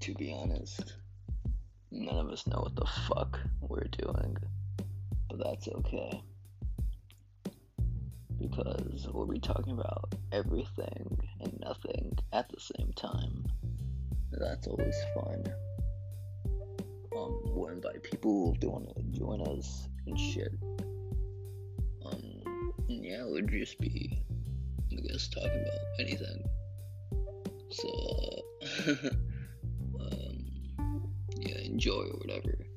to be honest. None of us know what the fuck we're doing, but that's okay. Because we'll be talking about everything and nothing at the same time. That's always fun. Um, we'll invite people if they want to join us and shit. Um, yeah, it would just be, I guess, talking about anything. So, enjoy or whatever.